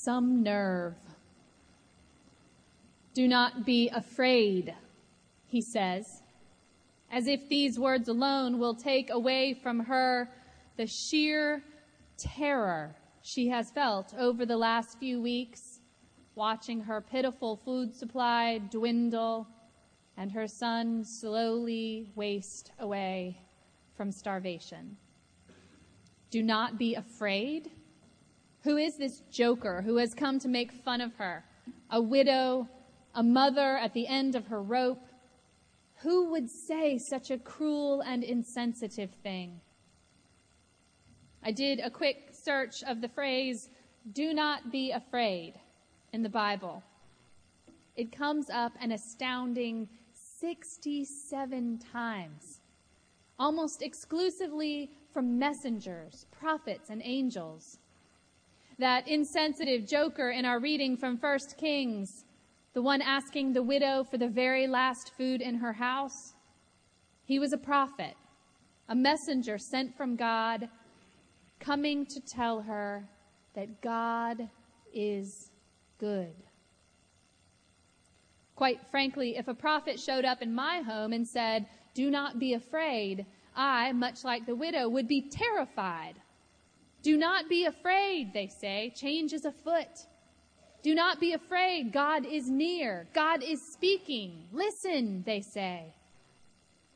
Some nerve. Do not be afraid, he says, as if these words alone will take away from her the sheer terror she has felt over the last few weeks, watching her pitiful food supply dwindle and her son slowly waste away from starvation. Do not be afraid. Who is this joker who has come to make fun of her? A widow, a mother at the end of her rope. Who would say such a cruel and insensitive thing? I did a quick search of the phrase, do not be afraid, in the Bible. It comes up an astounding 67 times, almost exclusively from messengers, prophets, and angels. That insensitive joker in our reading from 1 Kings, the one asking the widow for the very last food in her house, he was a prophet, a messenger sent from God, coming to tell her that God is good. Quite frankly, if a prophet showed up in my home and said, Do not be afraid, I, much like the widow, would be terrified. Do not be afraid, they say. Change is afoot. Do not be afraid. God is near. God is speaking. Listen, they say.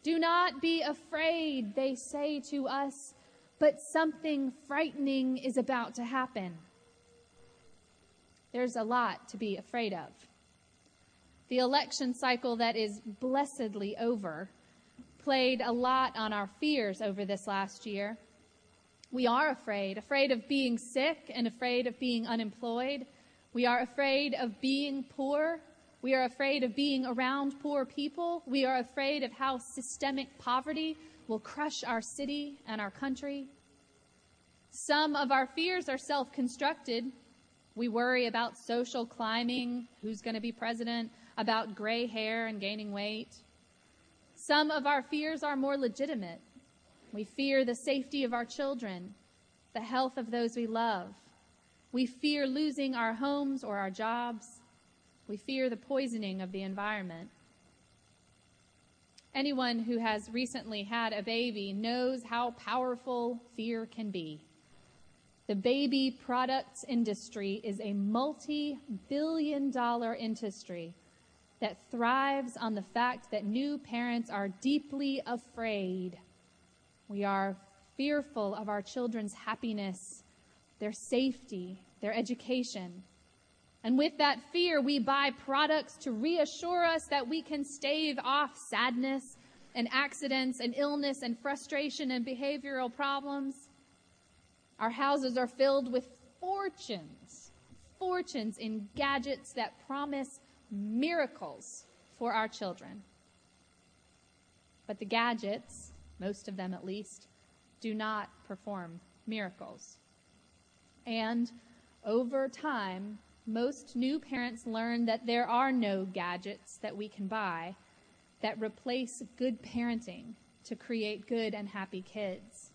Do not be afraid, they say to us, but something frightening is about to happen. There's a lot to be afraid of. The election cycle that is blessedly over played a lot on our fears over this last year. We are afraid, afraid of being sick and afraid of being unemployed. We are afraid of being poor. We are afraid of being around poor people. We are afraid of how systemic poverty will crush our city and our country. Some of our fears are self constructed. We worry about social climbing, who's going to be president, about gray hair and gaining weight. Some of our fears are more legitimate. We fear the safety of our children, the health of those we love. We fear losing our homes or our jobs. We fear the poisoning of the environment. Anyone who has recently had a baby knows how powerful fear can be. The baby products industry is a multi billion dollar industry that thrives on the fact that new parents are deeply afraid. We are fearful of our children's happiness, their safety, their education. And with that fear, we buy products to reassure us that we can stave off sadness and accidents and illness and frustration and behavioral problems. Our houses are filled with fortunes, fortunes in gadgets that promise miracles for our children. But the gadgets, most of them at least, do not perform miracles. And over time, most new parents learn that there are no gadgets that we can buy that replace good parenting to create good and happy kids.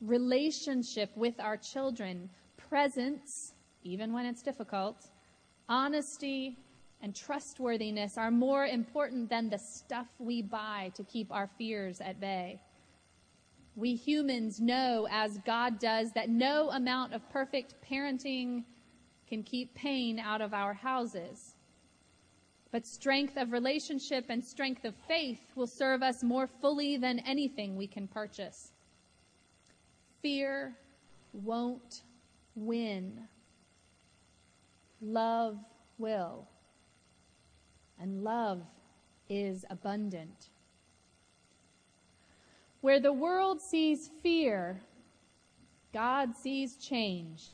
Relationship with our children, presence, even when it's difficult, honesty, and trustworthiness are more important than the stuff we buy to keep our fears at bay. We humans know, as God does, that no amount of perfect parenting can keep pain out of our houses. But strength of relationship and strength of faith will serve us more fully than anything we can purchase. Fear won't win. Love will and love is abundant. Where the world sees fear, God sees change.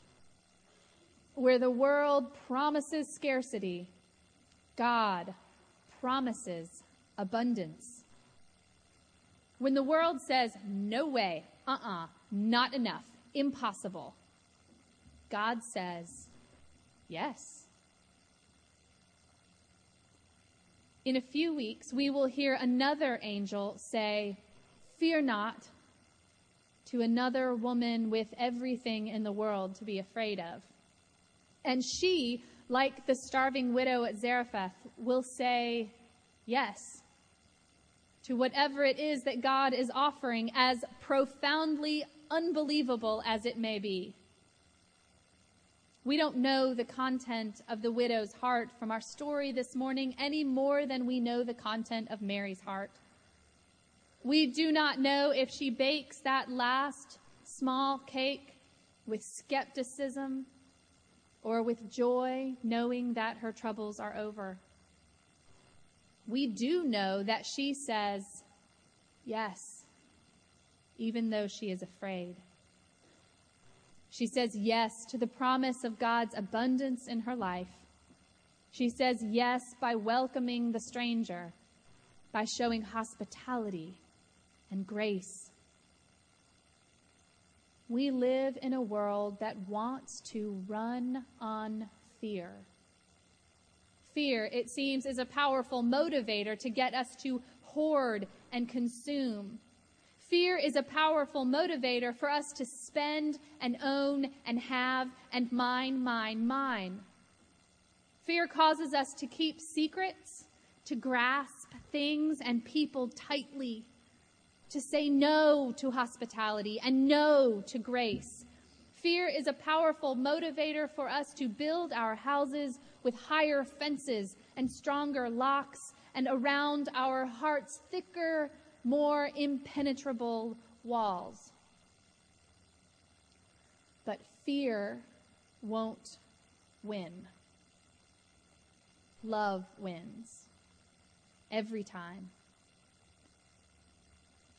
Where the world promises scarcity, God promises abundance. When the world says, no way, uh uh-uh, uh, not enough, impossible, God says, yes. In a few weeks, we will hear another angel say, Fear not, to another woman with everything in the world to be afraid of. And she, like the starving widow at Zarephath, will say yes to whatever it is that God is offering, as profoundly unbelievable as it may be. We don't know the content of the widow's heart from our story this morning any more than we know the content of Mary's heart. We do not know if she bakes that last small cake with skepticism or with joy, knowing that her troubles are over. We do know that she says, Yes, even though she is afraid. She says yes to the promise of God's abundance in her life. She says yes by welcoming the stranger, by showing hospitality and grace. We live in a world that wants to run on fear. Fear, it seems, is a powerful motivator to get us to hoard and consume. Fear is a powerful motivator for us to spend and own and have and mine, mine, mine. Fear causes us to keep secrets, to grasp things and people tightly, to say no to hospitality and no to grace. Fear is a powerful motivator for us to build our houses with higher fences and stronger locks, and around our hearts thicker more impenetrable walls. But fear won't win. Love wins every time.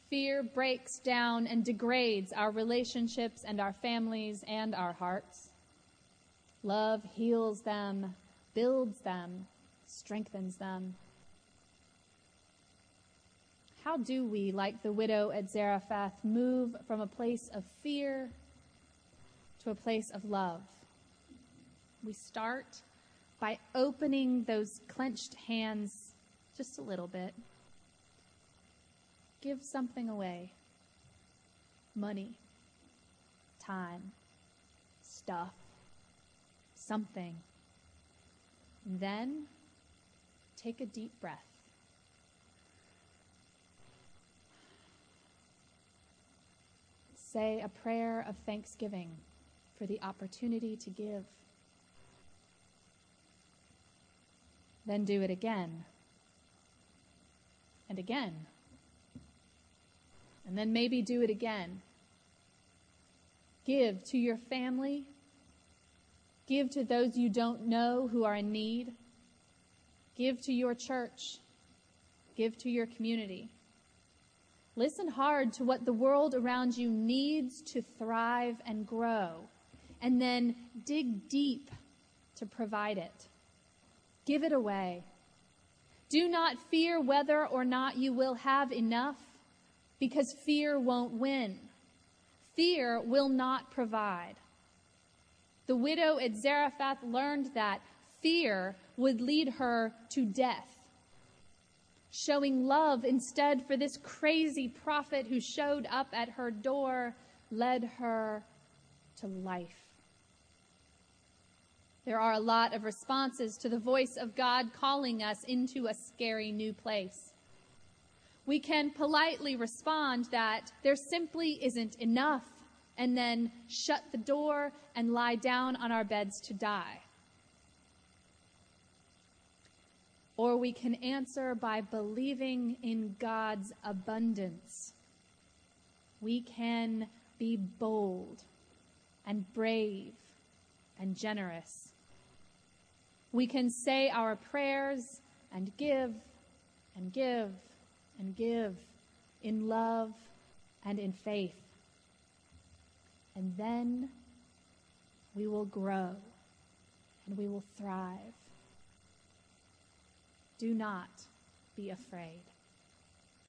Fear breaks down and degrades our relationships and our families and our hearts. Love heals them, builds them, strengthens them. How do we, like the widow at Zarephath, move from a place of fear to a place of love? We start by opening those clenched hands just a little bit. Give something away money, time, stuff, something. And then take a deep breath. Say a prayer of thanksgiving for the opportunity to give. Then do it again and again. And then maybe do it again. Give to your family. Give to those you don't know who are in need. Give to your church. Give to your community. Listen hard to what the world around you needs to thrive and grow, and then dig deep to provide it. Give it away. Do not fear whether or not you will have enough, because fear won't win. Fear will not provide. The widow at Zarephath learned that fear would lead her to death showing love instead for this crazy prophet who showed up at her door, led her to life. There are a lot of responses to the voice of God calling us into a scary new place. We can politely respond that there simply isn't enough and then shut the door and lie down on our beds to die. Or we can answer by believing in God's abundance. We can be bold and brave and generous. We can say our prayers and give and give and give in love and in faith. And then we will grow and we will thrive. Do not be afraid.